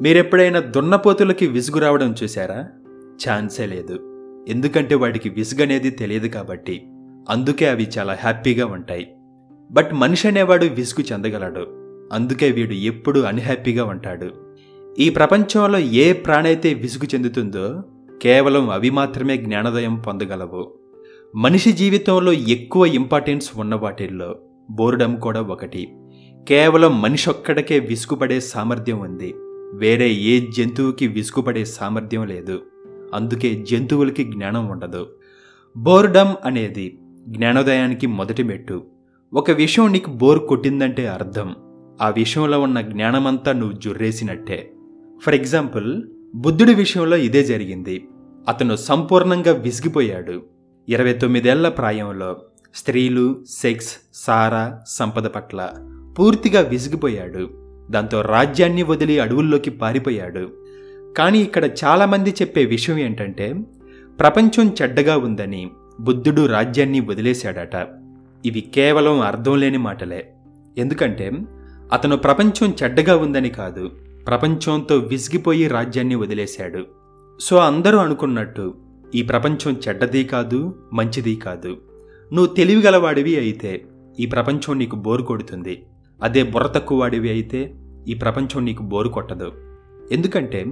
మీరెప్పుడైనా దున్నపోతులకి విసుగు రావడం చూశారా? ఛాన్సే లేదు. ఎందుకంటే వాటికి విసుగు అనేది తెలియదు కాబట్టి. అందుకే అవి చాలా హ్యాపీగా ఉంటాయి. బట్ మనిషి అనేవాడు విసుగు చెందగలడు. అందుకే వీడు ఎప్పుడూ అన్హ్యాపీగా ఉంటాడు. ఈ ప్రపంచంలో ఏ ప్రాణైతే విసుగు చెందుతుందో కేవలం అవి మాత్రమే జ్ఞానోదయం పొందగలవు. మనిషి జీవితంలో ఎక్కువ ఇంపార్టెన్స్ ఉన్న వాటిల్లో బోర్డం కూడా ఒకటి. కేవలం మనిషి ఒక్కడికే విసుగుపడే సామర్థ్యం ఉంది. వేరే ఏ జంతువుకి విసుగుపడే సామర్థ్యం లేదు. అందుకే జంతువులకి జ్ఞానం ఉండదు. బోర్డమ్ అనేది జ్ఞానోదయానికి మొదటి మెట్టు. ఒక విషయం నీకు బోర్ కొట్టిందంటే అర్థం. ఆ విషయంలో ఉన్న జ్ఞానమంతా నువ్వు జుర్రేసినట్టే. ఫర్ ఎగ్జాంపుల్ బుద్ధుడి విషయంలో ఇదే జరిగింది. అతను సంపూర్ణంగా విసిగిపోయాడు. ఇరవై తొమ్మిదేళ్ళ ప్రాయంలో స్త్రీలు సెక్స్ సారా సంపద పట్ల పూర్తిగా విసిగిపోయాడు. దాంతో రాజ్యాన్ని వదిలి అడవుల్లోకి పారిపోయాడు. కానీ ఇక్కడ చాలామంది చెప్పే విషయం ఏంటంటే ప్రపంచం చెడ్డగా ఉందని బుద్ధుడు రాజ్యాన్ని వదిలేశాడట. ఇవి కేవలం అర్థం లేని మాటలే. ఎందుకంటే అతను ప్రపంచం చెడ్డగా ఉందని కాదు ప్రపంచంతో విసిగిపోయి రాజ్యాన్ని వదిలేశాడు. సో అందరూ అనుకున్నట్టు ఈ ప్రపంచం చెడ్డది కాదు మంచిది కాదు. నువ్వు తెలివిగలవాడివి అయితే ఈ ప్రపంచం నీకు బోరు కొడుతుంది. అదే బుర్ర తక్కువ వాడివి అయితే ఈ ప్రపంచం నీకు బోరు కొట్టదు. ఎందుకంటే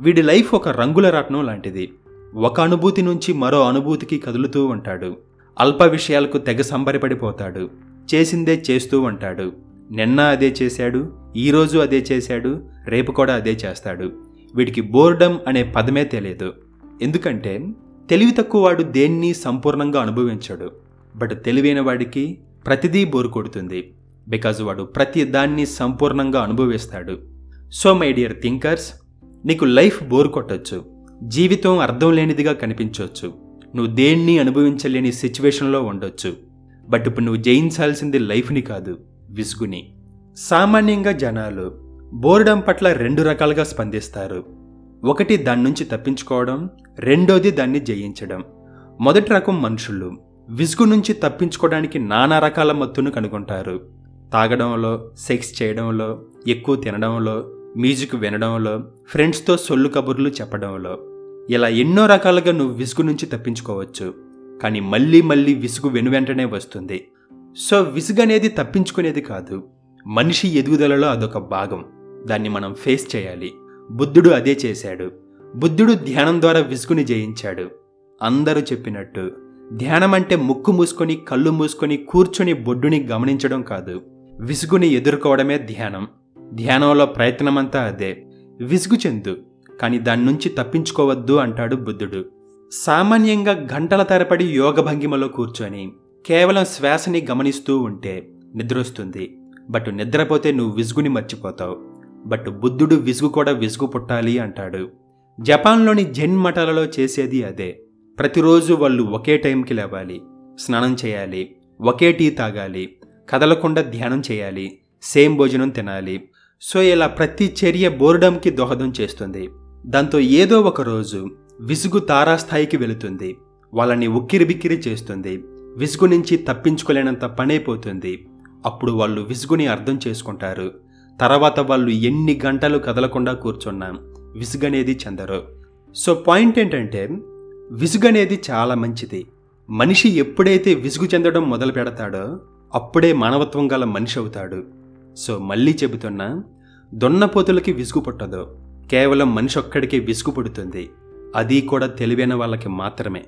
వీడి లైఫ్ ఒక రంగుల రత్నం లాంటిది. ఒక అనుభూతి నుంచి మరో అనుభూతికి కదులుతూ ఉంటాడు. అల్ప విషయాలకు తెగ సంబరపడిపోతాడు. చేసిందే చేస్తూ ఉంటాడు. నిన్న అదే చేశాడు ఈరోజు అదే చేశాడు రేపు కూడా అదే చేస్తాడు. వీడికి బోర్డమ్ అనే పదమే తెలియదు. ఎందుకంటే తెలివి తక్కువ వాడు దేన్ని సంపూర్ణంగా అనుభవించడు. బట్ తెలివైన వాడికి ప్రతిదీ బోరు కొడుతుంది. బికాజ్ వాడు ప్రతి దాన్ని సంపూర్ణంగా అనుభవిస్తాడు. సో మై డియర్ థింకర్స్ నీకు లైఫ్ బోర్ కొట్టచ్చు. జీవితం అర్థం లేనిదిగా కనిపించవచ్చు నువ్వు దేన్ని అనుభవించలేని సిచ్యువేషన్లో ఉండొచ్చు. బట్ ఇప్పుడు నువ్వు జయించాల్సింది లైఫ్ని కాదు విసుగుని. సామాన్యంగా జనాలు బోర్డం పట్ల రెండు రకాలుగా స్పందిస్తారు. ఒకటి దాని నుంచి తప్పించుకోవడం రెండోది దాన్ని జయించడం. మొదటి రకం మనుషులు విసుగు నుంచి తప్పించుకోవడానికి నానా రకాల మత్తును కనుగొంటారు. తాగడంలో సెక్స్ చేయడంలో ఎక్కువ తినడంలో మ్యూజిక్ వినడంలో ఫ్రెండ్స్తో సొల్లు కబుర్లు చెప్పడంలో. ఇలా ఎన్నో రకాలుగా నువ్వు విసుగు నుంచి తప్పించుకోవచ్చు. కానీ మళ్ళీ మళ్ళీ విసుగు వెనువెంటనే వస్తుంది. సో విసుగు అనేది తప్పించుకునేది కాదు. మనిషి ఎదుగుదలలో అదొక భాగం. దాన్ని మనం ఫేస్ చేయాలి. బుద్ధుడు అదే చేశాడు. బుద్ధుడు ధ్యానం ద్వారా విసుగుని జయించాడు. అందరూ చెప్పినట్టు ధ్యానం అంటే ముక్కు మూసుకొని కళ్ళు మూసుకొని కూర్చొని బొడ్డుని గమనించడం కాదు. విసుగుని ఎదుర్కోవడమే ధ్యానం. ధ్యానంలో ప్రయత్నమంతా అదే. విసుగు చెందు కానీ దాని నుంచి తప్పించుకోవద్దు అంటాడు బుద్ధుడు. సామాన్యంగా గంటల తరబడి యోగ భంగిమలో కూర్చొని కేవలం శ్వాసని గమనిస్తూ ఉంటే నిద్రొస్తుంది. బట్ నిద్రపోతే నువ్వు విసుగుని మర్చిపోతావు. బట్ బుద్ధుడు విసుగు కూడా విసుగు పుట్టాలి అంటాడు. జపాన్లోని జెన్ మఠాలలో చేసేది అదే. ప్రతిరోజు వాళ్ళు ఒకే టైంకి లేవాలి. స్నానం చేయాలి. ఒకే టీ తాగాలి. కదలకుండా ధ్యానం చేయాలి సేమ్ భోజనం తినాలి. సో ఇలా ప్రతి చర్య బోర్డంకి దోహదం చేస్తుంది. దాంతో ఏదో ఒక రోజు విసుగు తారాస్థాయికి వెళుతుంది. వాళ్ళని ఉక్కిరిబిక్కిరి చేస్తుంది. విసుగు నుంచి తప్పించుకోలేనంత పనైపోతుంది అప్పుడు వాళ్ళు విసుగుని అర్థం చేసుకుంటారు. తర్వాత వాళ్ళు ఎన్ని గంటలు కదలకుండా కూర్చున్నా విసుగనేది చెందరు. సో పాయింట్ ఏంటంటే విసుగనేది చాలా మంచిది. మనిషి ఎప్పుడైతే విసుగు చెందడం మొదలు పెడతాడో అప్పుడే మానవత్వం గల మనిషి అవుతాడు. సో మళ్ళీ చెబుతున్నా దొన్నపోతులకి విసుగు పుట్టదు. కేవలం మనిషి ఒక్కడికే విసుగు పుడుతుంది. అది కూడా తెలివైన వాళ్ళకి మాత్రమే.